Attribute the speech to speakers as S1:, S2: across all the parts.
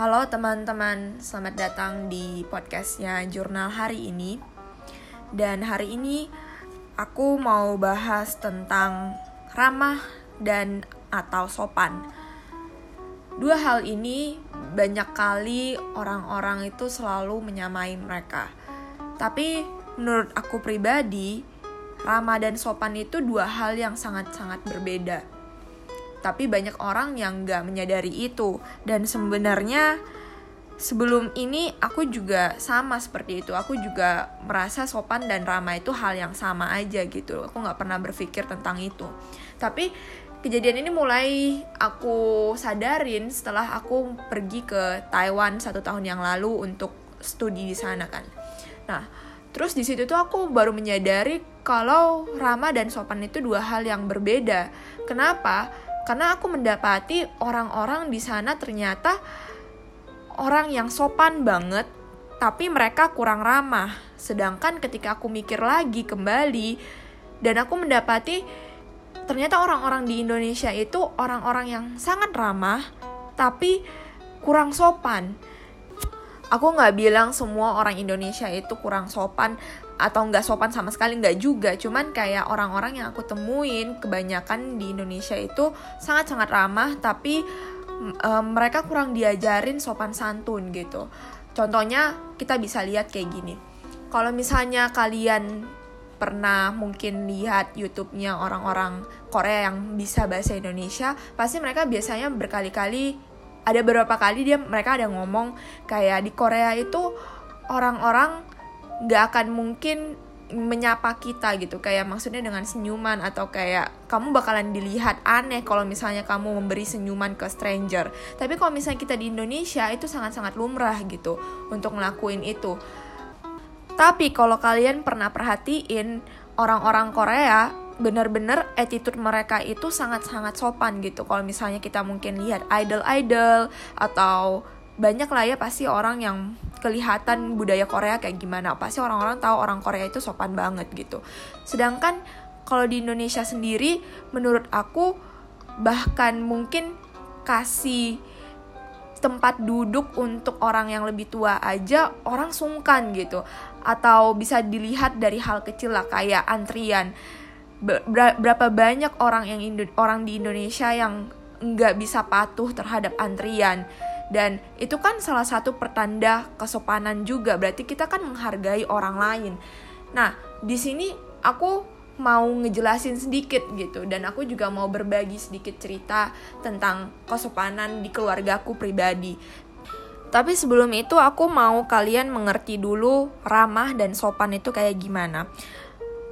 S1: Halo teman-teman, selamat datang di podcastnya Jurnal hari ini. Dan hari ini aku mau bahas tentang ramah dan atau sopan. Dua hal ini banyak kali orang-orang itu selalu menyamai mereka. Tapi menurut aku pribadi, ramah dan sopan itu dua hal yang sangat-sangat berbeda tapi banyak orang yang nggak menyadari itu. Dan sebenarnya sebelum ini aku juga sama seperti itu. Aku juga merasa sopan dan ramah itu hal yang sama aja gitu. Aku nggak pernah berpikir tentang itu. Tapi kejadian ini mulai aku sadarin setelah aku pergi ke Taiwan satu tahun yang lalu untuk studi di sana kan. Nah terus di situ tuh aku baru menyadari kalau ramah dan sopan itu dua hal yang berbeda. Kenapa karena aku mendapati orang-orang di sana ternyata orang yang sopan banget tapi mereka kurang ramah. Sedangkan ketika aku mikir lagi kembali dan aku mendapati ternyata orang-orang di Indonesia itu orang-orang yang sangat ramah tapi kurang sopan. Aku nggak bilang semua orang Indonesia itu kurang sopan atau nggak sopan sama sekali nggak juga. Cuman kayak orang-orang yang aku temuin kebanyakan di Indonesia itu sangat-sangat ramah tapi um, mereka kurang diajarin sopan santun gitu. Contohnya kita bisa lihat kayak gini. Kalau misalnya kalian pernah mungkin lihat YouTube-nya orang-orang Korea yang bisa bahasa Indonesia, pasti mereka biasanya berkali-kali ada beberapa kali dia mereka ada ngomong kayak di Korea itu orang-orang nggak akan mungkin menyapa kita gitu. Kayak maksudnya dengan senyuman atau kayak kamu bakalan dilihat aneh kalau misalnya kamu memberi senyuman ke stranger. Tapi kalau misalnya kita di Indonesia itu sangat-sangat lumrah gitu untuk ngelakuin itu. Tapi kalau kalian pernah perhatiin orang-orang Korea bener-bener attitude mereka itu sangat-sangat sopan gitu. Kalau misalnya kita mungkin lihat idol-idol atau banyak lah ya pasti orang yang kelihatan budaya Korea kayak gimana. Pasti orang-orang tahu orang Korea itu sopan banget gitu. Sedangkan kalau di Indonesia sendiri menurut aku bahkan mungkin kasih tempat duduk untuk orang yang lebih tua aja orang sungkan gitu. Atau bisa dilihat dari hal kecil lah kayak antrian. Berapa banyak orang yang Indo orang di Indonesia yang nggak bisa patuh terhadap antrian dan itu kan salah satu pertanda kesopanan juga. Berarti kita kan menghargai orang lain. Nah di sini aku mau ngejelasin sedikit gitu. Dan aku juga mau berbagi sedikit cerita tentang kesopanan di keluargaku pribadi. Tapi sebelum itu aku mau kalian mengerti dulu ramah dan sopan itu kayak gimana.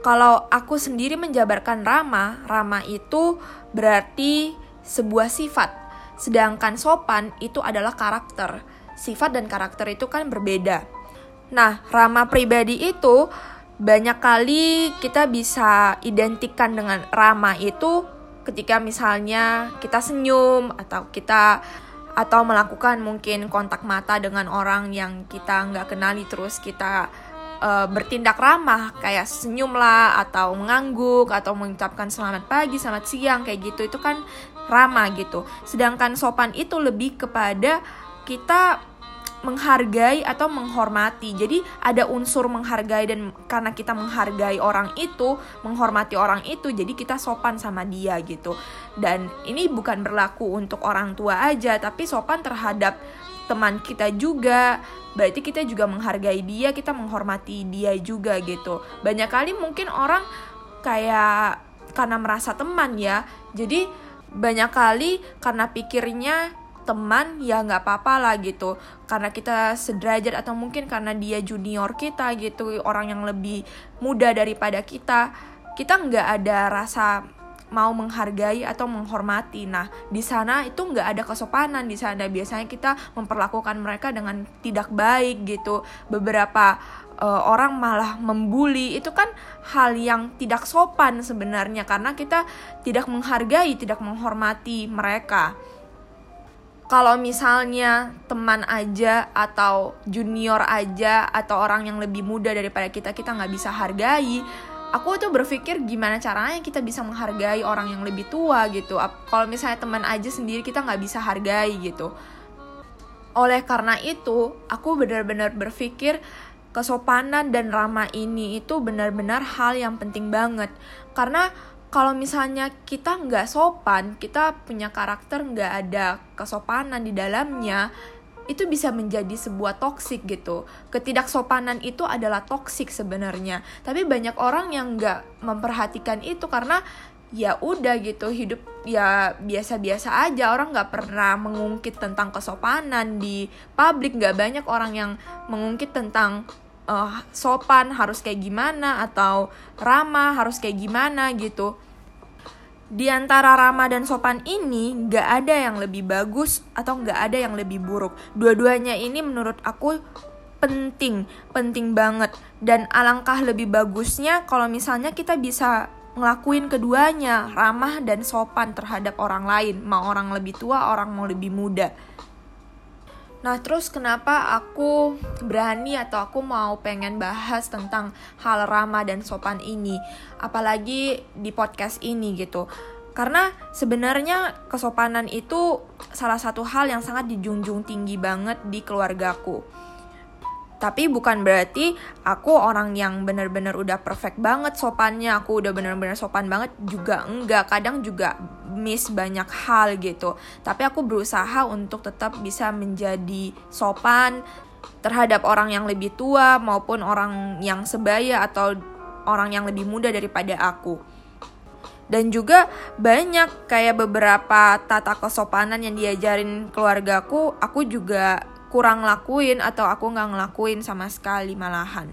S1: Kalau aku sendiri menjabarkan ramah ramah itu berarti sebuah sifat Sedangkan sopan itu adalah karakter. Sifat dan karakter itu kan berbeda. Nah, ramah pribadi itu banyak kali kita bisa identikan dengan ramah itu ketika misalnya kita senyum atau kita atau melakukan mungkin kontak mata dengan orang yang kita nggak kenali terus kita uh, bertindak ramah kayak senyum lah atau mengangguk atau mengucapkan selamat pagi, selamat siang kayak gitu itu kan ramah gitu. Sedangkan sopan itu lebih kepada kita menghargai atau menghormati. Jadi ada unsur menghargai dan karena kita menghargai orang itu, menghormati orang itu, jadi kita sopan sama dia gitu. Dan ini bukan berlaku untuk orang tua aja, tapi sopan terhadap teman kita juga. Berarti kita juga menghargai dia, kita menghormati dia juga gitu. Banyak kali mungkin orang kayak karena merasa teman ya. Jadi banyak kali karena pikirnya teman ya nggak apa-apa lah gitu karena kita sederajat atau mungkin karena dia junior kita gitu orang yang lebih muda daripada kita kita nggak ada rasa mau menghargai atau menghormati nah di sana itu nggak ada kesopanan di sana biasanya kita memperlakukan mereka dengan tidak baik gitu beberapa uh, orang malah membuli itu kan hal yang tidak sopan sebenarnya karena kita tidak menghargai, tidak menghormati mereka. Kalau misalnya teman aja atau junior aja atau orang yang lebih muda daripada kita kita nggak bisa hargai, aku tuh berpikir gimana caranya kita bisa menghargai orang yang lebih tua gitu. Kalau misalnya teman aja sendiri kita nggak bisa hargai gitu oleh karena itu aku benar-benar berpikir kesopanan dan ramah ini itu benar-benar hal yang penting banget karena kalau misalnya kita nggak sopan, kita punya karakter nggak ada kesopanan di dalamnya, itu bisa menjadi sebuah toksik gitu. Ketidaksopanan itu adalah toksik sebenarnya. Tapi banyak orang yang nggak memperhatikan itu karena ya udah gitu hidup ya biasa-biasa aja orang nggak pernah mengungkit tentang kesopanan di publik nggak banyak orang yang mengungkit tentang uh, sopan harus kayak gimana atau ramah harus kayak gimana gitu di antara ramah dan sopan ini nggak ada yang lebih bagus atau nggak ada yang lebih buruk. Dua-duanya ini menurut aku penting penting banget. Dan alangkah lebih bagusnya kalau misalnya kita bisa ngelakuin keduanya ramah dan sopan terhadap orang lain. Mau orang lebih tua orang mau lebih muda Nah, terus kenapa aku berani atau aku mau pengen bahas tentang hal ramah dan sopan ini, apalagi di podcast ini gitu. Karena sebenarnya kesopanan itu salah satu hal yang sangat dijunjung tinggi banget di keluargaku tapi bukan berarti aku orang yang bener-bener udah perfect banget sopannya. Aku udah bener-bener sopan banget juga enggak. Kadang juga miss banyak hal gitu. Tapi aku berusaha untuk tetap bisa menjadi sopan terhadap orang yang lebih tua maupun orang yang sebaya atau orang yang lebih muda daripada aku. Dan juga banyak kayak beberapa tata kesopanan yang diajarin keluargaku aku juga kurang lakuin atau aku nggak ngelakuin sama sekali malahan.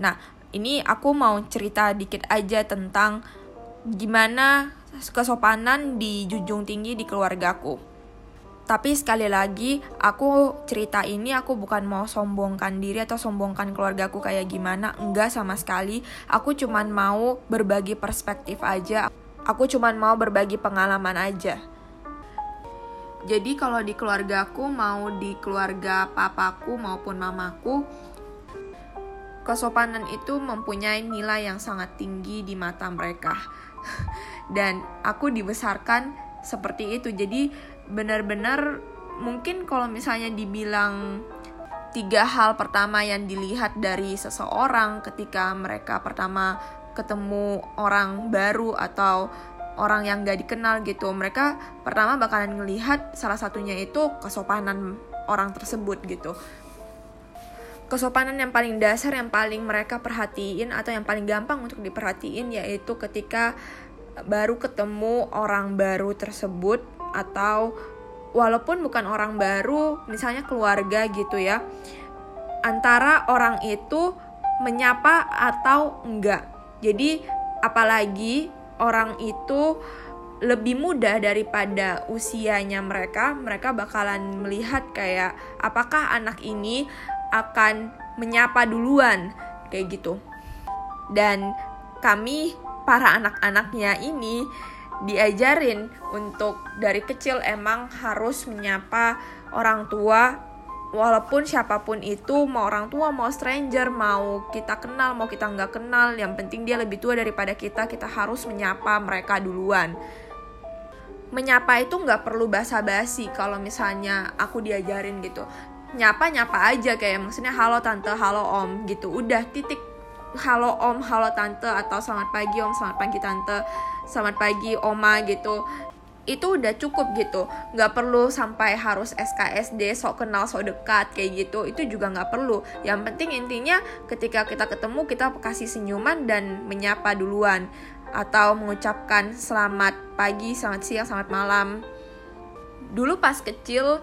S1: Nah, ini aku mau cerita dikit aja tentang gimana kesopanan di dijunjung tinggi di keluargaku. Tapi sekali lagi, aku cerita ini aku bukan mau sombongkan diri atau sombongkan keluargaku kayak gimana, enggak sama sekali. Aku cuman mau berbagi perspektif aja. Aku cuman mau berbagi pengalaman aja. Jadi kalau di keluarga aku mau di keluarga papaku maupun mamaku kesopanan itu mempunyai nilai yang sangat tinggi di mata mereka. Dan aku dibesarkan seperti itu. Jadi benar-benar mungkin kalau misalnya dibilang tiga hal pertama yang dilihat dari seseorang ketika mereka pertama ketemu orang baru atau orang yang gak dikenal gitu. Mereka pertama bakalan ngelihat salah satunya itu kesopanan orang tersebut gitu. Kesopanan yang paling dasar yang paling mereka perhatiin atau yang paling gampang untuk diperhatiin yaitu ketika baru ketemu orang baru tersebut atau walaupun bukan orang baru misalnya keluarga gitu ya antara orang itu menyapa atau enggak. Jadi apalagi orang itu lebih muda daripada usianya mereka, mereka bakalan melihat kayak apakah anak ini akan menyapa duluan kayak gitu. Dan kami para anak-anaknya ini diajarin untuk dari kecil emang harus menyapa orang tua walaupun siapa pun itu mau orang tua mau stranger mau kita kenal mau kita nggak kenal yang penting dia lebih tua daripada kita kita harus menyapa mereka duluan. Menyapa itu nggak perlu basa-basi kalau misalnya aku diajarin gitu. Nyapa nyapa aja kayak maksudnya halo tante halo om gitu. Udah titik halo om halo tante atau selamat pagi om selamat pagi tante selamat pagi oma gitu itu udah cukup gitu. Nggak perlu sampai harus SKSD sok kenal sok dekat kayak gitu. Itu juga nggak perlu. Yang penting intinya ketika kita ketemu kita kasih senyuman dan menyapa duluan. Atau mengucapkan selamat pagi selamat siang selamat malam. Dulu pas kecil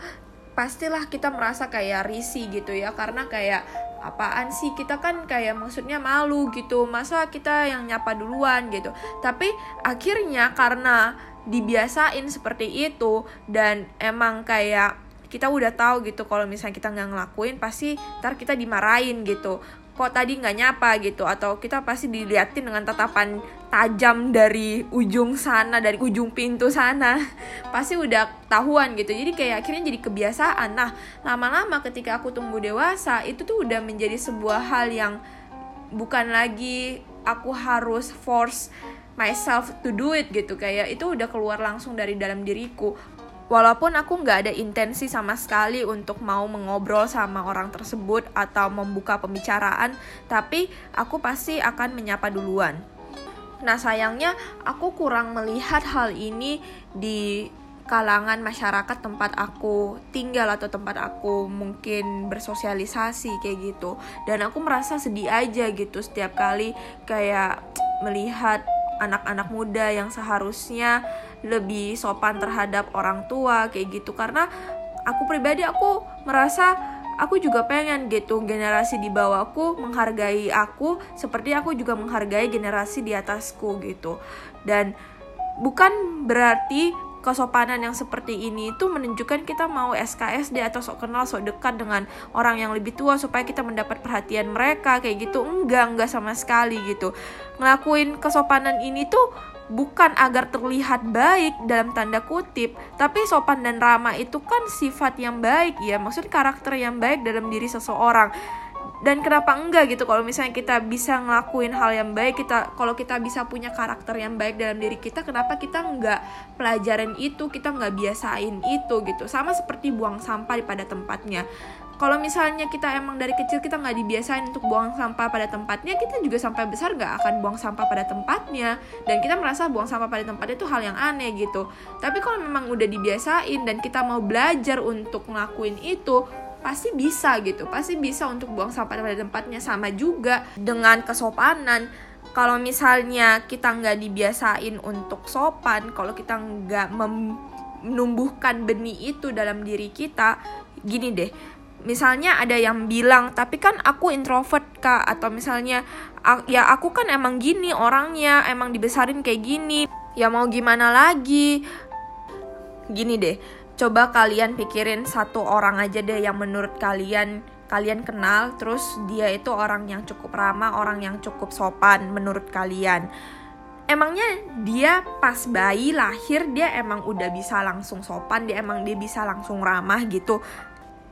S1: pastilah kita merasa kayak risih gitu ya. Karena kayak apaan sih? Kita kan kayak maksudnya malu gitu. Masa kita yang nyapa duluan gitu. Tapi akhirnya karena dibiasain seperti itu dan emang kayak kita udah tahu gitu kalau misalnya kita nggak ngelakuin pasti ntar kita dimarahin gitu kok tadi nggak nyapa gitu. Atau kita pasti diliatin dengan tatapan tajam dari ujung sana dari ujung pintu sana. Pasti udah tahuan gitu. Jadi kayak akhirnya jadi kebiasaan. Nah lama-lama ketika aku tumbuh dewasa itu tuh udah menjadi sebuah hal yang bukan lagi aku harus force myself to do it gitu. Kayak itu udah keluar langsung dari dalam diriku walaupun aku nggak ada intensi sama sekali untuk mau mengobrol sama orang tersebut atau membuka pembicaraan, tapi aku pasti akan menyapa duluan. Nah, sayangnya aku kurang melihat hal ini di kalangan masyarakat tempat aku tinggal atau tempat aku mungkin bersosialisasi kayak gitu dan aku merasa sedih aja gitu setiap kali kayak melihat anak-anak muda yang seharusnya lebih sopan terhadap orang tua kayak gitu. Karena aku pribadi aku merasa aku juga pengen gitu generasi di bawahku menghargai aku seperti aku juga menghargai generasi di atasku gitu. Dan bukan berarti kesopanan yang seperti ini itu menunjukkan kita mau SKSD atau sok kenal sok dekat dengan orang yang lebih tua supaya kita mendapat perhatian mereka kayak gitu. Enggak enggak sama sekali gitu. Ngelakuin kesopanan ini tuh bukan agar terlihat baik dalam tanda kutip, tapi sopan dan ramah itu kan sifat yang baik ya, maksud karakter yang baik dalam diri seseorang. Dan kenapa enggak gitu kalau misalnya kita bisa ngelakuin hal yang baik kita kalau kita bisa punya karakter yang baik dalam diri kita kenapa kita enggak pelajaran itu kita enggak biasain itu gitu. Sama seperti buang sampah pada tempatnya kalau misalnya kita emang dari kecil kita nggak dibiasain untuk buang sampah pada tempatnya kita juga sampai besar nggak akan buang sampah pada tempatnya. Dan kita merasa buang sampah pada tempatnya itu hal yang aneh gitu. Tapi kalau memang udah dibiasain dan kita mau belajar untuk ngelakuin itu pasti bisa gitu. Pasti bisa untuk buang sampah pada tempatnya. Sama juga dengan kesopanan. Kalau misalnya kita nggak dibiasain untuk sopan kalau kita nggak menumbuhkan benih itu dalam diri kita gini deh misalnya ada yang bilang tapi kan aku introvert kak. Atau misalnya ya aku kan emang gini orangnya emang dibesarin kayak gini ya mau gimana lagi? Gini deh coba kalian pikirin satu orang aja deh yang menurut kalian kalian kenal terus dia itu orang yang cukup ramah orang yang cukup sopan menurut kalian. Emangnya dia pas bayi lahir dia emang udah bisa langsung sopan dia emang dia bisa langsung ramah gitu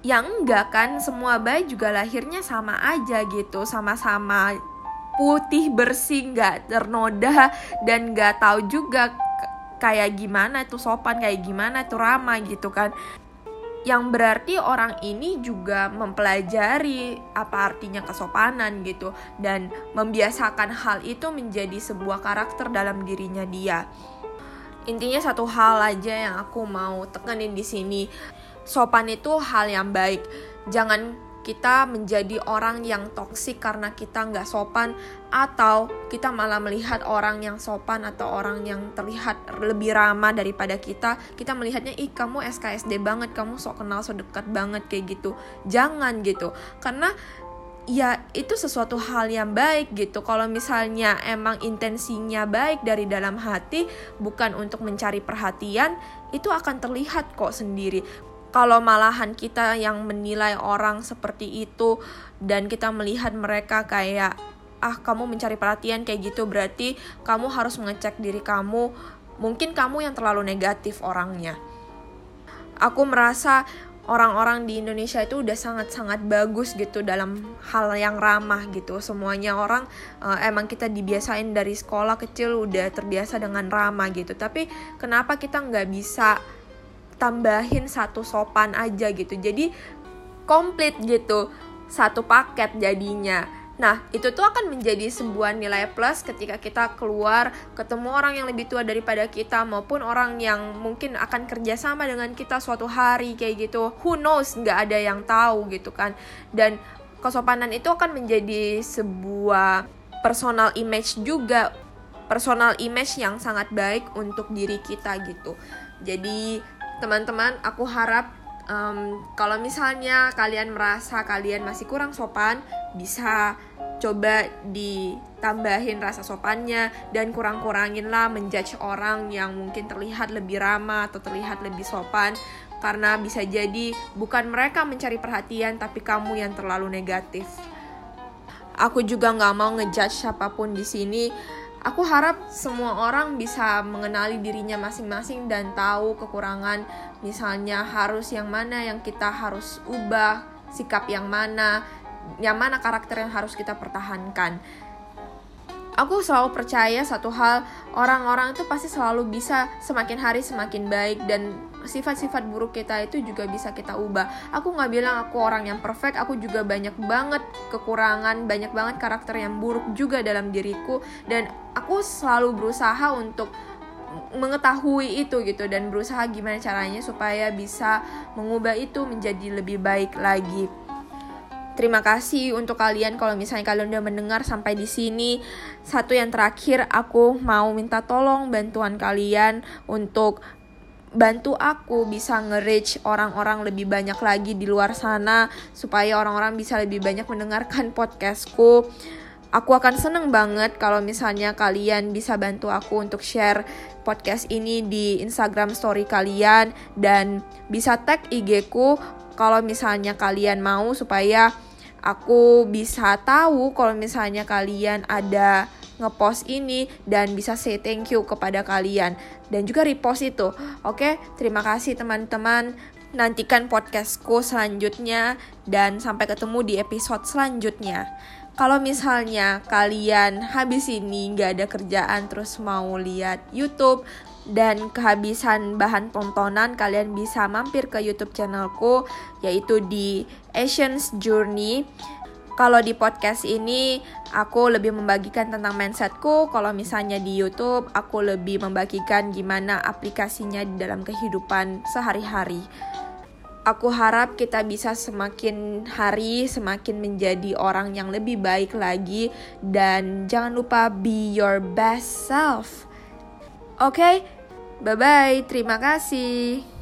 S1: yang enggak kan semua bayi juga lahirnya sama aja gitu sama-sama putih bersih nggak ternoda dan nggak tahu juga kayak gimana tuh sopan kayak gimana tuh ramah gitu kan yang berarti orang ini juga mempelajari apa artinya kesopanan gitu dan membiasakan hal itu menjadi sebuah karakter dalam dirinya dia. Intinya satu hal aja yang aku mau tekenin di sini. Sopan itu hal yang baik. Jangan kita menjadi orang yang toksik karena kita nggak sopan atau kita malah melihat orang yang sopan atau orang yang terlihat lebih ramah daripada kita. Kita melihatnya ih kamu SKSD banget kamu sok kenal sok dekat banget kayak gitu. Jangan gitu. Karena ya itu sesuatu hal yang baik gitu. Kalau misalnya emang intensinya baik dari dalam hati bukan untuk mencari perhatian itu akan terlihat kok sendiri kalau malahan kita yang menilai orang seperti itu dan kita melihat mereka kayak ah kamu mencari perhatian kayak gitu berarti kamu harus mengecek diri kamu. Mungkin kamu yang terlalu negatif orangnya. Aku merasa orang-orang di Indonesia itu udah sangat-sangat bagus gitu dalam hal yang ramah gitu. Semuanya orang uh, emang kita dibiasain dari sekolah kecil udah terbiasa dengan ramah gitu. Tapi kenapa kita nggak bisa tambahin satu sopan aja gitu jadi komplit gitu satu paket jadinya Nah, itu tuh akan menjadi sebuah nilai plus ketika kita keluar ketemu orang yang lebih tua daripada kita maupun orang yang mungkin akan kerjasama dengan kita suatu hari kayak gitu. Who knows, nggak ada yang tahu gitu kan. Dan kesopanan itu akan menjadi sebuah personal image juga personal image yang sangat baik untuk diri kita gitu. Jadi teman-teman aku harap um, kalau misalnya kalian merasa kalian masih kurang sopan bisa coba ditambahin rasa sopannya dan kurang-kurangin lah menjudge orang yang mungkin terlihat lebih ramah atau terlihat lebih sopan karena bisa jadi bukan mereka mencari perhatian tapi kamu yang terlalu negatif. Aku juga nggak mau ngejudge siapa pun di sini Aku harap semua orang bisa mengenali dirinya masing-masing dan tahu kekurangan misalnya harus yang mana yang kita harus ubah, sikap yang mana, yang mana karakter yang harus kita pertahankan. Aku selalu percaya satu hal, orang-orang itu pasti selalu bisa semakin hari semakin baik dan sifat-sifat buruk kita itu juga bisa kita ubah aku nggak bilang aku orang yang perfect aku juga banyak banget kekurangan banyak banget karakter yang buruk juga dalam diriku dan aku selalu berusaha untuk mengetahui itu gitu dan berusaha gimana caranya supaya bisa mengubah itu menjadi lebih baik lagi. Terima kasih untuk kalian kalau misalnya kalian udah mendengar sampai di sini. Satu yang terakhir aku mau minta tolong bantuan kalian untuk bantu aku bisa nge-reach orang-orang lebih banyak lagi di luar sana supaya orang-orang bisa lebih banyak mendengarkan podcastku. Aku akan seneng banget kalau misalnya kalian bisa bantu aku untuk share podcast ini di Instagram story kalian dan bisa tag IG ku kalau misalnya kalian mau supaya aku bisa tahu kalau misalnya kalian ada ngepost ini dan bisa say thank you kepada kalian dan juga repost itu. Oke, terima kasih teman-teman. Nantikan podcastku selanjutnya dan sampai ketemu di episode selanjutnya kalau misalnya kalian habis ini nggak ada kerjaan terus mau lihat YouTube dan kehabisan bahan tontonan kalian bisa mampir ke YouTube channelku yaitu di Asians Journey. Kalau di podcast ini aku lebih membagikan tentang mindsetku, kalau misalnya di YouTube aku lebih membagikan gimana aplikasinya di dalam kehidupan sehari-hari aku harap kita bisa semakin hari semakin menjadi orang yang lebih baik lagi dan jangan lupa be your best self. Oke, okay? bye bye. Terima kasih.